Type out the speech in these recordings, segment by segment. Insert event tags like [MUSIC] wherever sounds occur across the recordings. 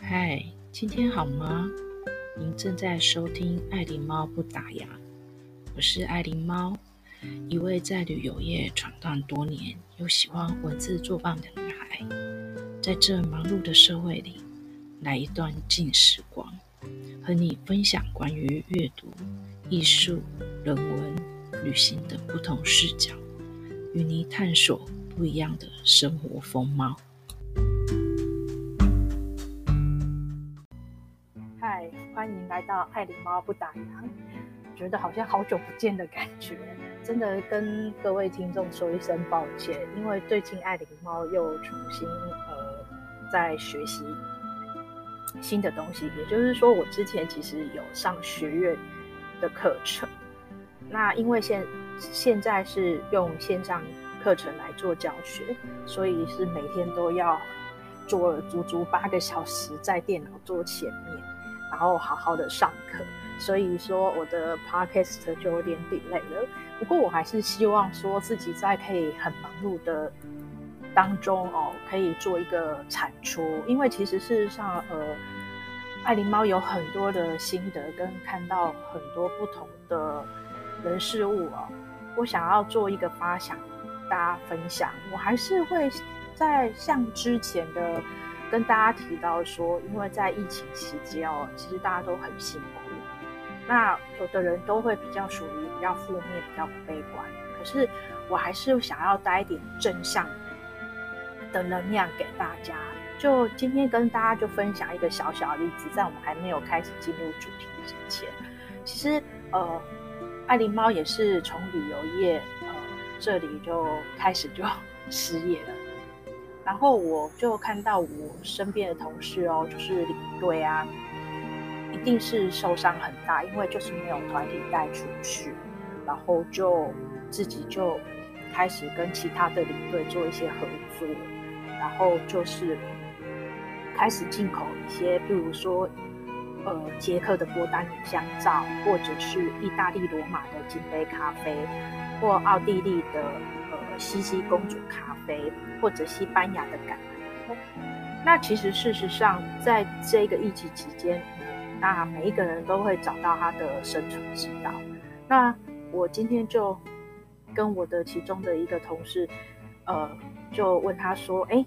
嗨，今天好吗？您正在收听爱狸猫不打烊，我是爱狸猫，一位在旅游业闯荡多年又喜欢文字作伴的女孩。在这忙碌的社会里，来一段静时光，和你分享关于阅读、艺术、人文、旅行的不同视角，与你探索不一样的生活风貌。爱狸猫不打烊，觉得好像好久不见的感觉，真的跟各位听众说一声抱歉，因为最近爱狸猫又重新呃在学习新的东西，也就是说，我之前其实有上学院的课程，那因为现现在是用线上课程来做教学，所以是每天都要坐足足八个小时在电脑桌前面。然后好好的上课，所以说我的 podcast 就有点 delay 了。不过我还是希望说自己在可以很忙碌的当中哦，可以做一个产出。因为其实事实上，呃，爱琳猫有很多的心得跟看到很多不同的人事物哦，我想要做一个发想，大家分享。我还是会在像之前的。跟大家提到说，因为在疫情期间哦，其实大家都很辛苦。那有的人都会比较属于比较负面、比较悲观。可是我还是想要带一点正向的能量给大家。就今天跟大家就分享一个小小的例子，在我们还没有开始进入主题之前，其实呃，爱狸猫也是从旅游业呃这里就开始就 [LAUGHS] 失业了。然后我就看到我身边的同事哦，就是领队啊，一定是受伤很大，因为就是没有团体带出去，然后就自己就开始跟其他的领队做一些合作，然后就是开始进口一些，比如说呃捷克的波丹尼香皂，或者是意大利罗马的金杯咖啡，或奥地利的西西公主咖啡。或者西班牙的橄榄油，那其实事实上，在这个疫情期间，那每一个人都会找到他的生存之道。那我今天就跟我的其中的一个同事，呃，就问他说：“哎，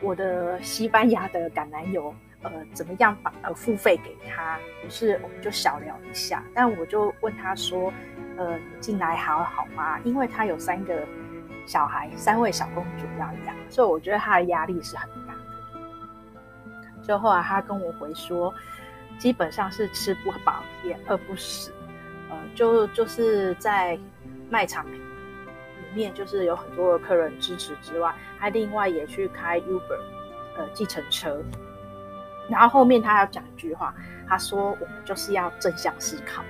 我的西班牙的橄榄油，呃，怎么样把呃付费给他？”于是我们就小聊一下。但我就问他说：“呃，进来还好吗？因为他有三个。”小孩三位小公主要养，所以我觉得他的压力是很大的。就后来他跟我回说，基本上是吃不饱也饿不死，呃，就就是在卖场里面，就是有很多的客人支持之外，他另外也去开 Uber，呃，计程车。然后后面他要讲一句话，他说：“我们就是要正向思考。”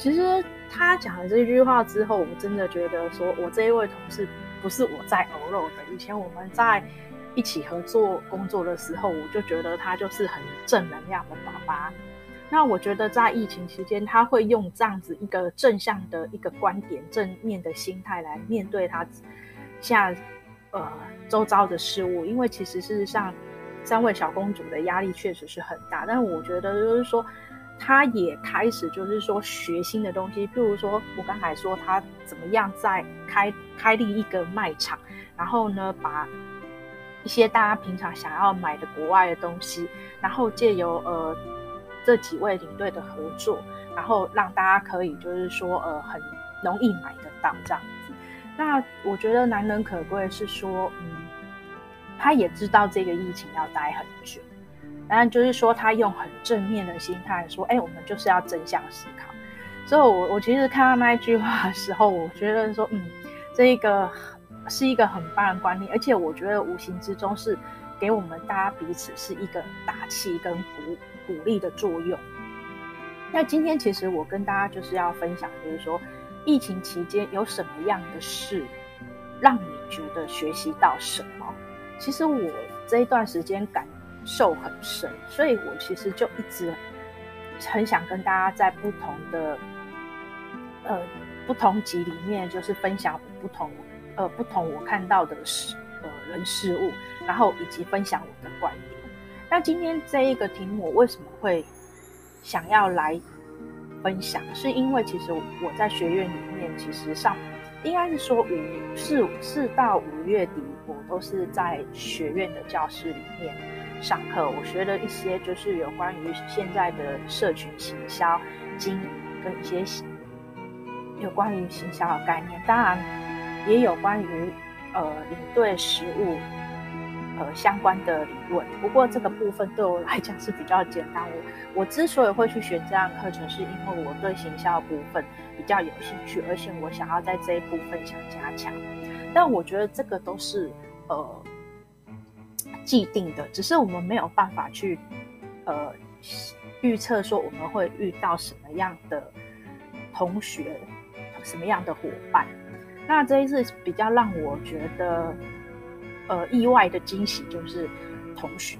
其实。他讲了这句话之后，我真的觉得说，我这一位同事不是我在偶肉的。以前我们在一起合作工作的时候，我就觉得他就是很正能量的爸爸。那我觉得在疫情期间，他会用这样子一个正向的一个观点、正面的心态来面对他现在呃周遭的事物。因为其实事实上，三位小公主的压力确实是很大，但我觉得就是说。他也开始就是说学新的东西，譬如说我刚才说他怎么样在开开立一个卖场，然后呢，把一些大家平常想要买的国外的东西，然后借由呃这几位领队的合作，然后让大家可以就是说呃很容易买得到这样子。那我觉得难能可贵是说，嗯，他也知道这个疫情要待很久。当然，就是说，他用很正面的心态说：“哎，我们就是要正向思考。”所以，我我其实看到那一句话的时候，我觉得说：“嗯，这一个是一个很棒的观念，而且我觉得无形之中是给我们大家彼此是一个打气跟鼓鼓励的作用。”那今天其实我跟大家就是要分享，就是说，疫情期间有什么样的事让你觉得学习到什么？其实我这一段时间感。受很深，所以我其实就一直很想跟大家在不同的呃不同集里面，就是分享不同呃不同我看到的事呃人事物，然后以及分享我的观点。那今天这一个题目我为什么会想要来分享？是因为其实我在学院里面，其实上应该是说五四四到五月底，我都是在学院的教室里面上课。我学了一些就是有关于现在的社群行销经营跟一些有关于行销的概念，当然也有关于呃领队实务。呃，相关的理论，不过这个部分对我来讲是比较简单。我 [LAUGHS] 我之所以会去选这样课程，是因为我对行销的部分比较有兴趣，而且我想要在这一部分想加强。但我觉得这个都是呃既定的，只是我们没有办法去呃预测说我们会遇到什么样的同学，什么样的伙伴。那这一次比较让我觉得。呃，意外的惊喜就是同学，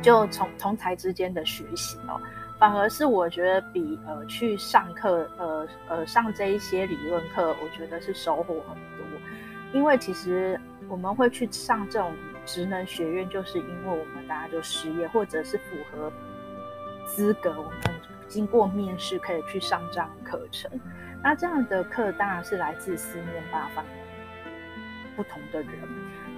就从同才之间的学习哦，反而是我觉得比呃去上课，呃呃上这一些理论课，我觉得是收获很多。因为其实我们会去上这种职能学院，就是因为我们大家就失业，或者是符合资格，我们经过面试可以去上这样的课程。那这样的课当然是来自四面八方。不同的人，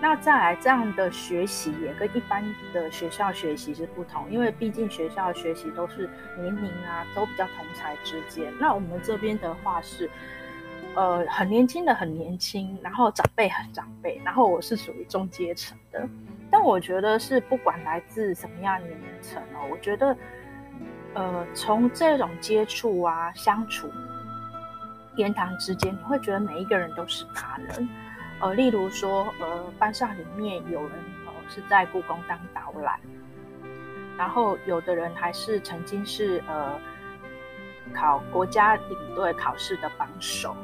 那再来这样的学习也跟一般的学校学习是不同，因为毕竟学校学习都是年龄啊都比较同才之间。那我们这边的话是，呃，很年轻的很年轻，然后长辈很长辈，然后我是属于中阶层的。但我觉得是不管来自什么样的年龄层哦，我觉得，呃，从这种接触啊相处，言谈之间，你会觉得每一个人都是大人。呃，例如说，呃，班上里面有人呃是在故宫当导览，然后有的人还是曾经是呃考国家领队考试的榜首，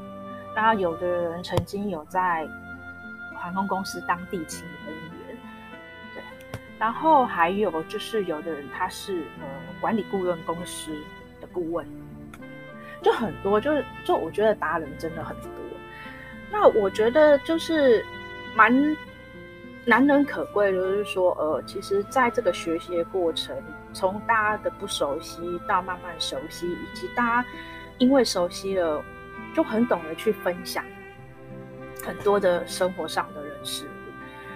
那有的人曾经有在航空公司当地勤人员，对，然后还有就是有的人他是呃管理顾问公司的顾问，就很多，就是就我觉得达人真的很多。那我觉得就是蛮难能可贵的，就是说，呃，其实在这个学习的过程，从大家的不熟悉到慢慢熟悉，以及大家因为熟悉了，就很懂得去分享很多的生活上的人事物。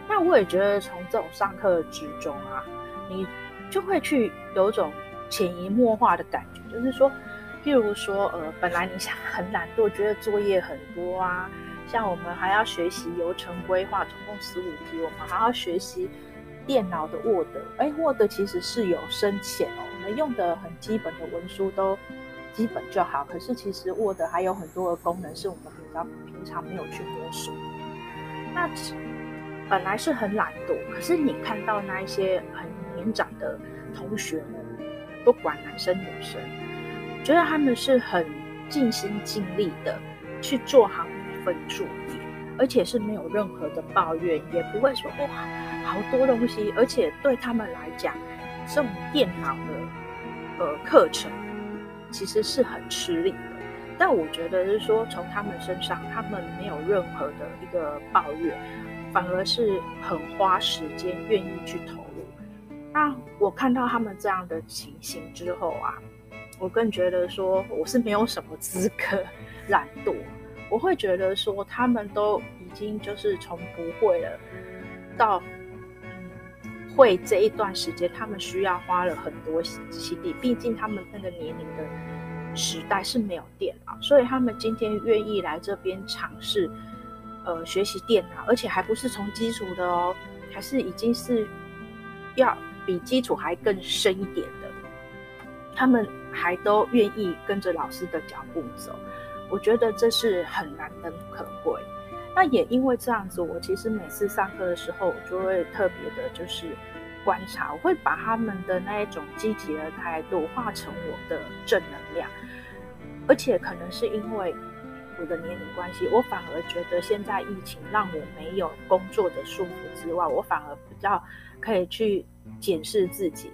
那我也觉得，从这种上课之中啊，你就会去有种潜移默化的感觉，就是说，譬如说，呃，本来你想很懒惰，觉得作业很多啊。像我们还要学习流程规划，总共十五题，我们还要学习电脑的 Word。哎，Word 其实是有深浅哦，我们用的很基本的文书都基本就好。可是其实 Word 还有很多的功能是我们比较平常没有去摸索。那本来是很懒惰，可是你看到那一些很年长的同学们，不管男生女生，觉得他们是很尽心尽力的去做好。一份作业，而且是没有任何的抱怨，也不会说哇好多东西，而且对他们来讲，这种电脑的呃课程其实是很吃力的。但我觉得是说，从他们身上，他们没有任何的一个抱怨，反而是很花时间，愿意去投入。那我看到他们这样的情形之后啊，我更觉得说我是没有什么资格懒惰。我会觉得说，他们都已经就是从不会了到会这一段时间，他们需要花了很多心力。毕竟他们那个年龄的时代是没有电脑，所以他们今天愿意来这边尝试呃学习电脑，而且还不是从基础的哦，还是已经是要比基础还更深一点的。他们还都愿意跟着老师的脚步走。我觉得这是很难能可贵。那也因为这样子，我其实每次上课的时候，我就会特别的，就是观察，我会把他们的那一种积极的态度化成我的正能量。而且可能是因为我的年龄关系，我反而觉得现在疫情让我没有工作的束缚之外，我反而比较可以去检视自己，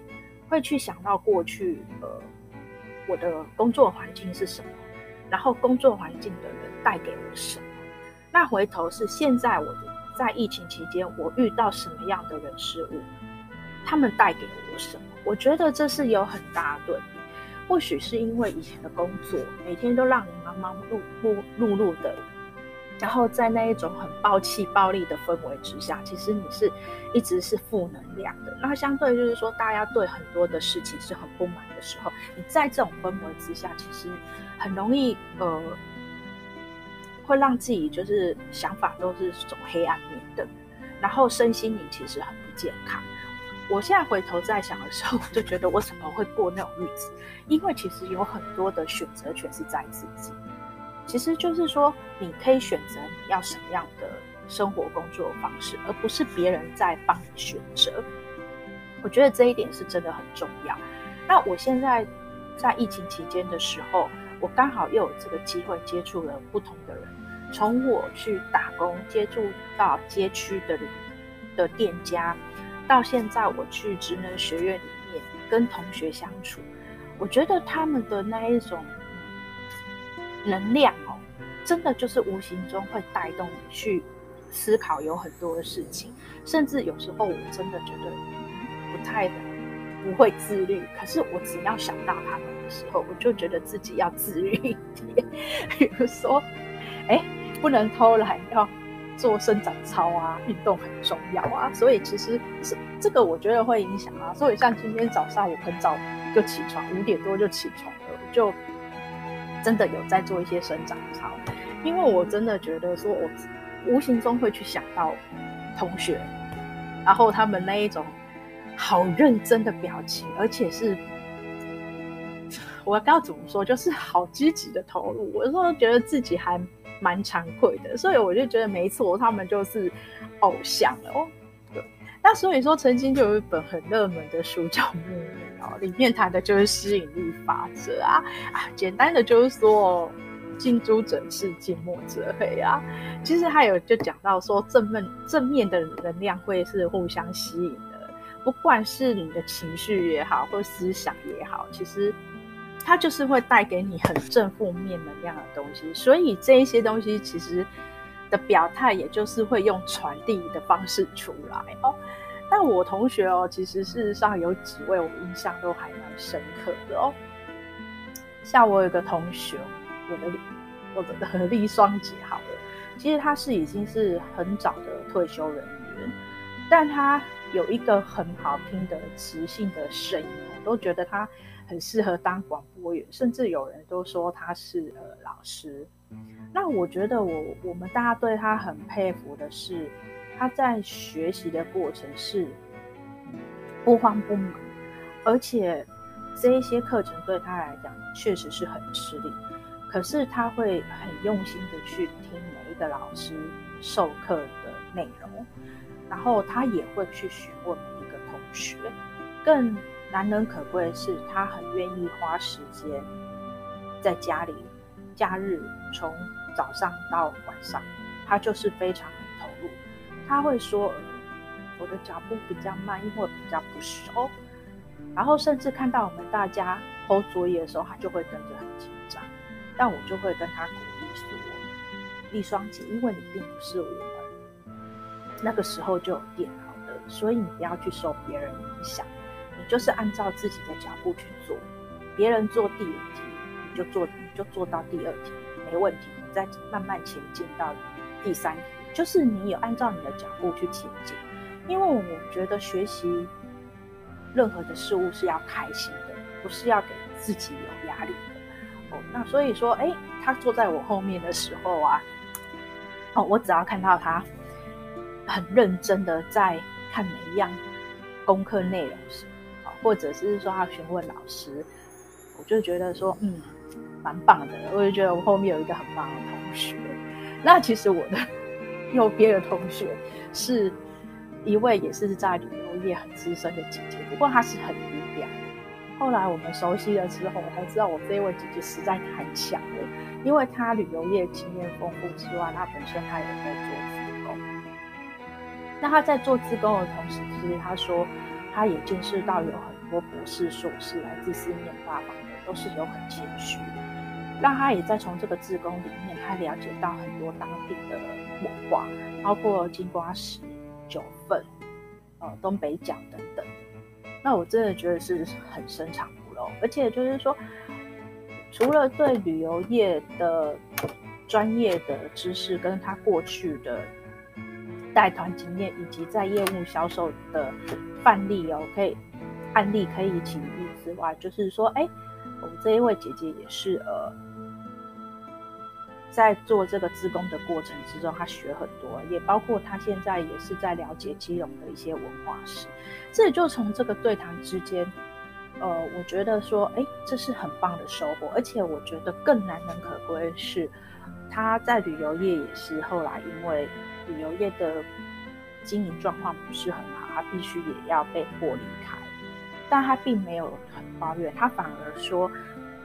会去想到过去，呃，我的工作环境是什么。然后工作环境的人带给我什么？那回头是现在我在疫情期间，我遇到什么样的人事物，他们带给我什么？我觉得这是有很大的对比。或许是因为以前的工作，每天都让你忙忙碌碌碌碌的，然后在那一种很暴气暴力的氛围之下，其实你是一直是负能量的。那相对就是说，大家对很多的事情是很不满的时候，你在这种氛围之下，其实很容易呃，会让自己就是想法都是走黑暗面的，然后身心灵其实很不健康。我现在回头再想的时候，我就觉得我怎么会过那种日子？因为其实有很多的选择权是在自己。其实就是说，你可以选择你要什么样的生活、工作方式，而不是别人在帮你选择。我觉得这一点是真的很重要。那我现在在疫情期间的时候，我刚好又有这个机会接触了不同的人，从我去打工接触到街区的的店家。到现在，我去职能学院里面跟同学相处，我觉得他们的那一种能量哦，真的就是无形中会带动你去思考有很多的事情，甚至有时候我真的觉得不太不会自律，可是我只要想到他们的时候，我就觉得自己要自律一点，[LAUGHS] 比如说，哎，不能偷懒，要。做伸展操啊，运动很重要啊，所以其实是这个，我觉得会影响啊。所以像今天早上我很早就起床，五点多就起床了，我就真的有在做一些伸展操，因为我真的觉得说，我无形中会去想到同学，然后他们那一种好认真的表情，而且是我要怎么说，就是好积极的投入，我说觉得自己还。蛮惭愧的，所以我就觉得没错，他们就是偶像哦。对，那所以说曾经就有一本很热门的书叫《秘密》哦，里面谈的就是吸引力法则啊啊，简单的就是说近朱者赤，近墨者黑啊。其实还有就讲到说正面正面的能量会是互相吸引，不管是你的情绪也好，或思想也好，其实。它就是会带给你很正负面能量的东西，所以这一些东西其实的表态，也就是会用传递的方式出来哦。但我同学哦，其实事实上有几位我印象都还蛮深刻的哦。像我有个同学，我的我的合力双姐好了，其实他是已经是很早的退休人员，但他有一个很好听的磁性的声音，我都觉得他。很适合当广播员，甚至有人都说他是呃老师。那我觉得我我们大家对他很佩服的是，他在学习的过程是不慌不忙，而且这一些课程对他来讲确实是很吃力。可是他会很用心的去听每一个老师授课的内容，然后他也会去询问每一个同学，更。难能可贵的是，他很愿意花时间在家里，假日从早上到晚上，他就是非常投入。他会说：“我的脚步比较慢，因为比较不熟。”然后甚至看到我们大家偷作业的时候，他就会跟着很紧张。但我就会跟他鼓励说：“丽双姐，因为你并不是我那个时候就有电脑的，所以你不要去受别人影响。”你就是按照自己的脚步去做，别人做第五题，你就做，你就做到第二题，没问题。你再慢慢前进到第三题，就是你有按照你的脚步去前进。因为我觉得学习任何的事物是要开心的，不是要给自己有压力的。哦，那所以说，哎，他坐在我后面的时候啊，哦，我只要看到他很认真的在看每一样功课内容时。啊或者是说要询问老师，我就觉得说，嗯，蛮棒的。我就觉得我后面有一个很棒的同学。那其实我的 [LAUGHS] 右边的同学是一位也是在旅游业很资深的姐姐，不过她是很低调。后来我们熟悉了之后，我才知道我这位姐姐实在太强了，因为她旅游业经验丰富之外，她本身她也在做。那他在做自工的同时，其实他说他也见识到有很多博士、硕士来自四面八方的，都是有很谦虚。让他也在从这个自工里面，他了解到很多当地的文化，包括金瓜石、九份、呃东北角等等。那我真的觉得是很深藏不露，而且就是说，除了对旅游业的专业的知识，跟他过去的带团经验，以及在业务销售的范例哦，可以案例可以举例之外，就是说，哎，我们这一位姐姐也是呃。在做这个志工的过程之中，她学很多，也包括她现在也是在了解基隆的一些文化史。这也就从这个对谈之间，呃，我觉得说，哎，这是很棒的收获。而且我觉得更难能可贵是，他在旅游业也是后来因为旅游业的经营状况不是很好，他必须也要被迫离开。但他并没有很抱怨，他反而说，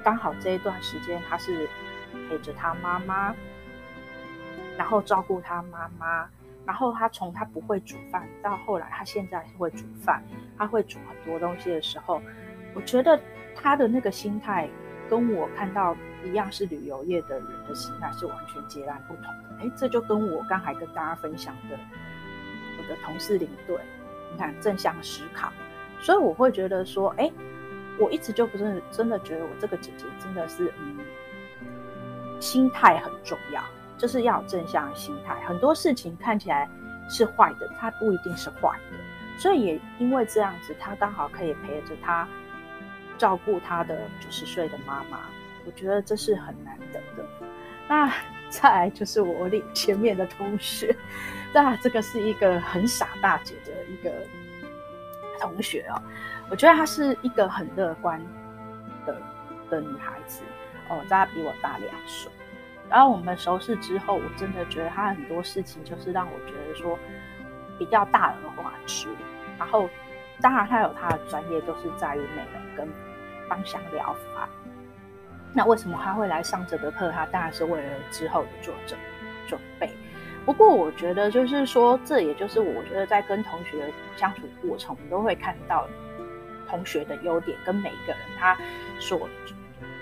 刚好这一段时间他是。陪着他妈妈，然后照顾他妈妈，然后他从他不会煮饭到后来他现在会煮饭，他会煮很多东西的时候，我觉得他的那个心态跟我看到一样是旅游业的人的心态是完全截然不同的。哎，这就跟我刚才跟大家分享的我的同事领队，你看正向思考，所以我会觉得说，哎，我一直就不是真的觉得我这个姐姐真的是嗯。心态很重要，就是要有正向心态。很多事情看起来是坏的，它不一定是坏的。所以也因为这样子，他刚好可以陪着他照顾他的九十岁的妈妈。我觉得这是很难得的。那 [LAUGHS] 再来就是我领前面的同学，那这个是一个很傻大姐的一个同学哦。我觉得她是一个很乐观的的女孩子。哦，她比我大两岁，然后我们熟识之后，我真的觉得他很多事情就是让我觉得说比较大而化之。然后，当然他有他的专业，都是在于美容跟芳香疗法。那为什么他会来上这个课？他当然是为了之后的做准准备。不过，我觉得就是说，这也就是我觉得在跟同学相处过程，我们都会看到同学的优点跟每一个人他所。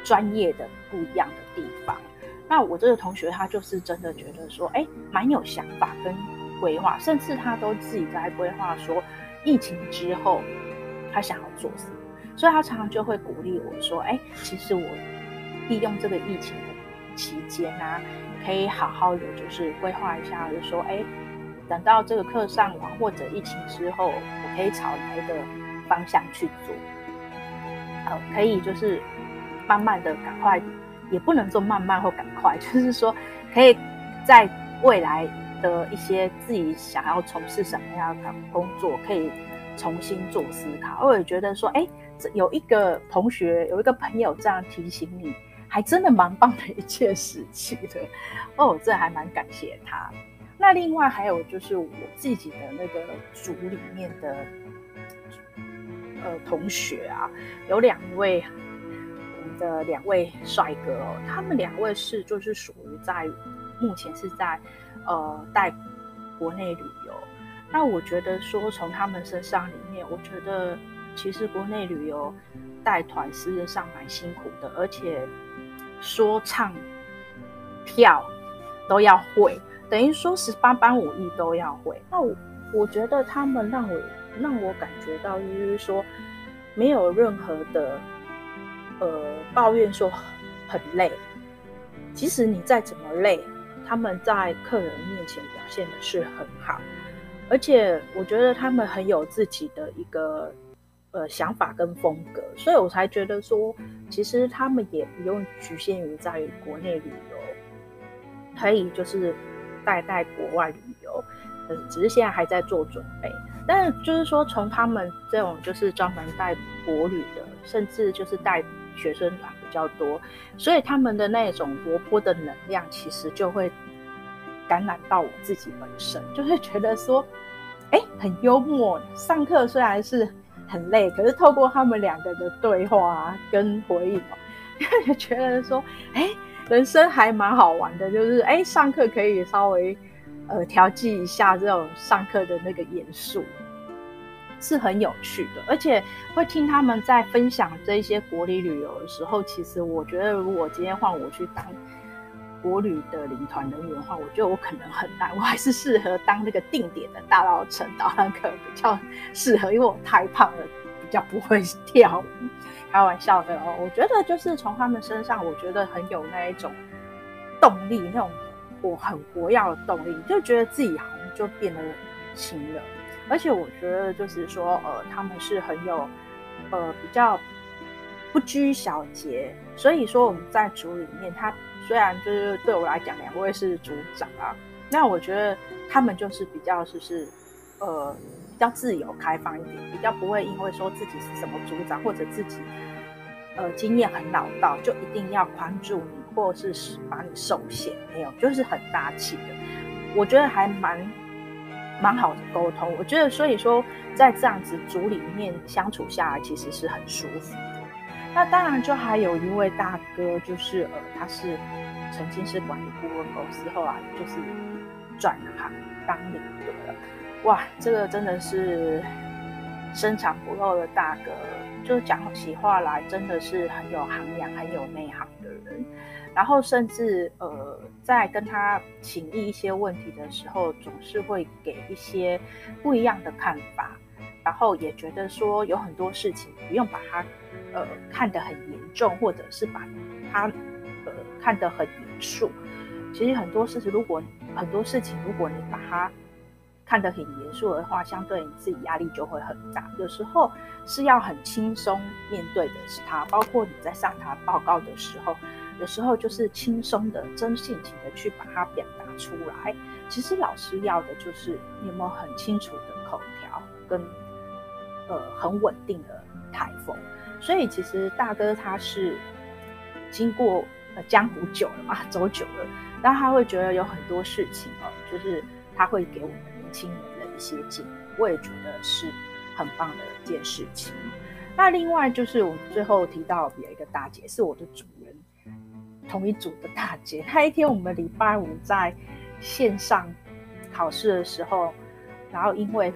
专业的不一样的地方，那我这个同学他就是真的觉得说，哎，蛮有想法跟规划，甚至他都自己在规划说，疫情之后他想要做什么，所以他常常就会鼓励我说，哎，其实我利用这个疫情的期间啊，可以好好的就是规划一下，就说，哎，等到这个课上完或者疫情之后，我可以朝哪一个方向去做，好，可以就是。慢慢的，赶快，也不能说慢慢或赶快，就是说，可以在未来的一些自己想要从事什么样的工作，可以重新做思考。我也觉得说，哎，这有一个同学，有一个朋友这样提醒你，还真的蛮棒的一件事情的。哦，这还蛮感谢他。那另外还有就是我自己的那个组里面的呃同学啊，有两位。的两位帅哥哦，他们两位是就是属于在目前是在呃带国内旅游。那我觉得说从他们身上里面，我觉得其实国内旅游带团事实上蛮辛苦的，而且说唱跳都要会，等于说十八般武艺都要会。那我我觉得他们让我让我感觉到就是说没有任何的。呃，抱怨说很累，即使你再怎么累，他们在客人面前表现的是很好，而且我觉得他们很有自己的一个呃想法跟风格，所以我才觉得说，其实他们也不用局限于在国内旅游，可以就是带带国外旅游，呃，只是现在还在做准备，但是就是说从他们这种就是专门带国旅的，甚至就是带。学生团比较多，所以他们的那种活泼的能量，其实就会感染到我自己本身，就会觉得说，哎，很幽默。上课虽然是很累，可是透过他们两个的对话跟回应，就 [LAUGHS] 觉得说，哎，人生还蛮好玩的。就是哎，上课可以稍微呃调剂一下这种上课的那个严肃。是很有趣的，而且会听他们在分享这些国旅旅游的时候，其实我觉得，如果今天换我去当国旅的领团人员的话，我觉得我可能很难，我还是适合当那个定点的大稻埕导览客比较适合，因为我太胖了，比较不会跳舞，开玩笑的哦。我觉得就是从他们身上，我觉得很有那一种动力，那种我很活跃的动力，就觉得自己好像就变得轻了。而且我觉得就是说，呃，他们是很有，呃，比较不拘小节。所以说我们在组里面，他虽然就是对我来讲，两位是组长啊，那我觉得他们就是比较就是，呃。比较自由开放一点，比较不会因为说自己是什么组长或者自己呃经验很老道，就一定要宽住你，或是把你受限。没有，就是很大气的。我觉得还蛮蛮好的沟通。我觉得所以说在这样子组里面相处下来，其实是很舒服。那当然就还有一位大哥，就是呃他是曾经是管理顾问公司，后来就是转行当领队了。哇，这个真的是深藏不露的大哥，就讲起话来真的是很有涵养、很有内行的人。然后甚至呃，在跟他请益一些问题的时候，总是会给一些不一样的看法。然后也觉得说有很多事情不用把它呃看得很严重，或者是把它呃看得很严肃。其实很多事情，如果很多事情，如果你把它看得很严肃的话，相对你自己压力就会很大。有时候是要很轻松面对的是他，包括你在上台报告的时候，有时候就是轻松的、真性情的去把它表达出来。其实老师要的就是你有没有很清楚的口条跟呃很稳定的台风。所以其实大哥他是经过呃江湖久了嘛，走久了，然后他会觉得有很多事情哦，就是他会给我们。年轻人的一些建议，我也觉得是很棒的一件事情。那另外就是我们最后提到有一个大姐，是我的主人，同一组的大姐。那一天我们礼拜五在线上考试的时候，然后因为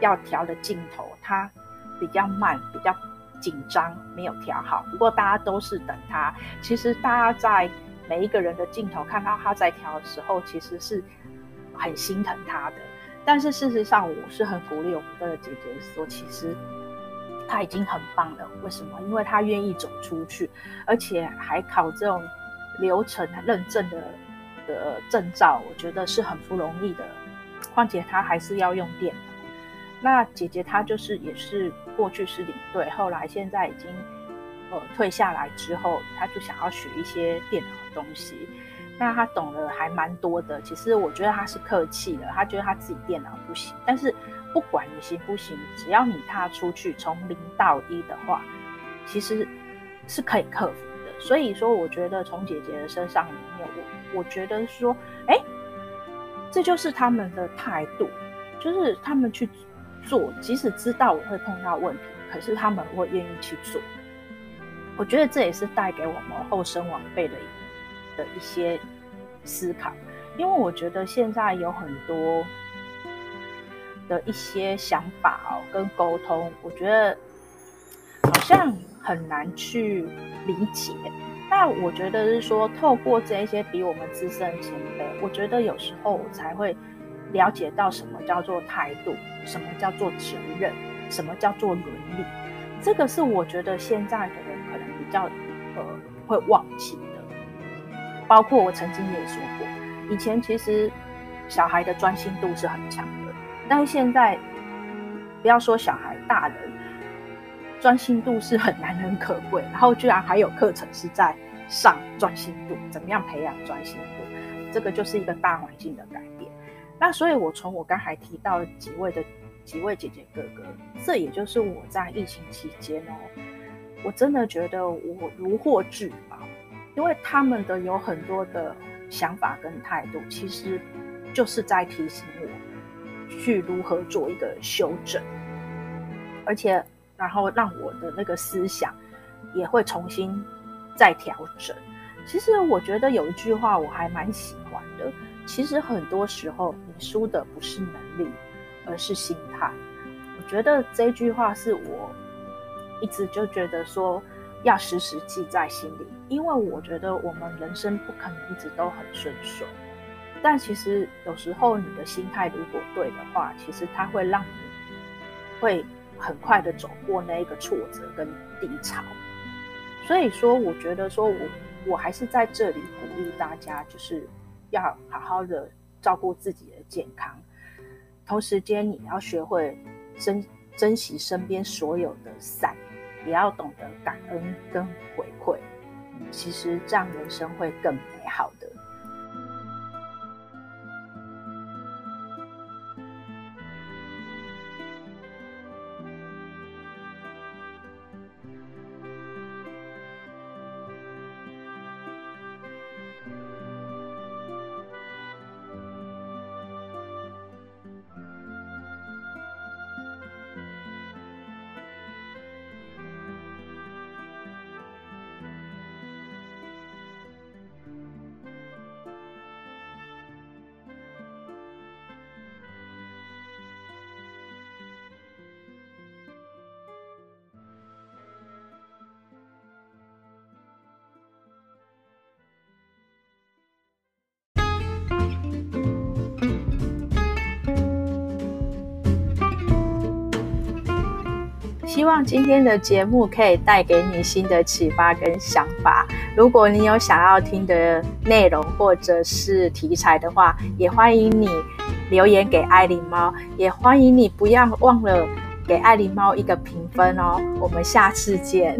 要调的镜头，它比较慢，比较紧张，没有调好。不过大家都是等他。其实大家在每一个人的镜头看到他在调的时候，其实是很心疼他的。但是事实上，我是很鼓励我们的姐姐说，其实她已经很棒了。为什么？因为她愿意走出去，而且还考这种流程认证的的证照，我觉得是很不容易的。况且她还是要用电。那姐姐她就是也是过去是领队，后来现在已经呃退下来之后，她就想要学一些电脑的东西。那她懂得还蛮多的，其实我觉得她是客气的，她觉得她自己电脑不行，但是不管你行不行，只要你踏出去从零到一的话，其实是可以克服的。所以说，我觉得从姐姐的身上里面，我我觉得说，哎，这就是他们的态度，就是他们去做，即使知道我会碰到问题，可是他们会愿意去做。我觉得这也是带给我们后生晚辈的一个。的一些思考，因为我觉得现在有很多的一些想法哦，跟沟通，我觉得好像很难去理解。那我觉得是说，透过这一些比我们资深前辈，我觉得有时候我才会了解到什么叫做态度，什么叫做责任，什么叫做伦理。这个是我觉得现在的人可能比较呃会忘记的。包括我曾经也说过，以前其实小孩的专心度是很强的，但是现在不要说小孩，大人专心度是很难能可贵。然后居然还有课程是在上专心度，怎么样培养专心度？这个就是一个大环境的改。那所以，我从我刚才提到几位的几位姐姐哥哥，这也就是我在疫情期间哦，我真的觉得我如获至宝。因为他们的有很多的想法跟态度，其实就是在提醒我去如何做一个修正，而且然后让我的那个思想也会重新再调整。其实我觉得有一句话我还蛮喜欢的，其实很多时候输的不是能力，而是心态。我觉得这句话是我一直就觉得说。要时时记在心里，因为我觉得我们人生不可能一直都很顺遂，但其实有时候你的心态如果对的话，其实它会让你会很快的走过那一个挫折跟低潮。所以说，我觉得说我我还是在这里鼓励大家，就是要好好的照顾自己的健康，同时间你要学会珍珍惜身边所有的善，也要懂得感恩跟回馈。其实这样人生会更美好的。希望今天的节目可以带给你新的启发跟想法。如果你有想要听的内容或者是题材的话，也欢迎你留言给爱琳猫，也欢迎你不要忘了给爱琳猫一个评分哦。我们下次见。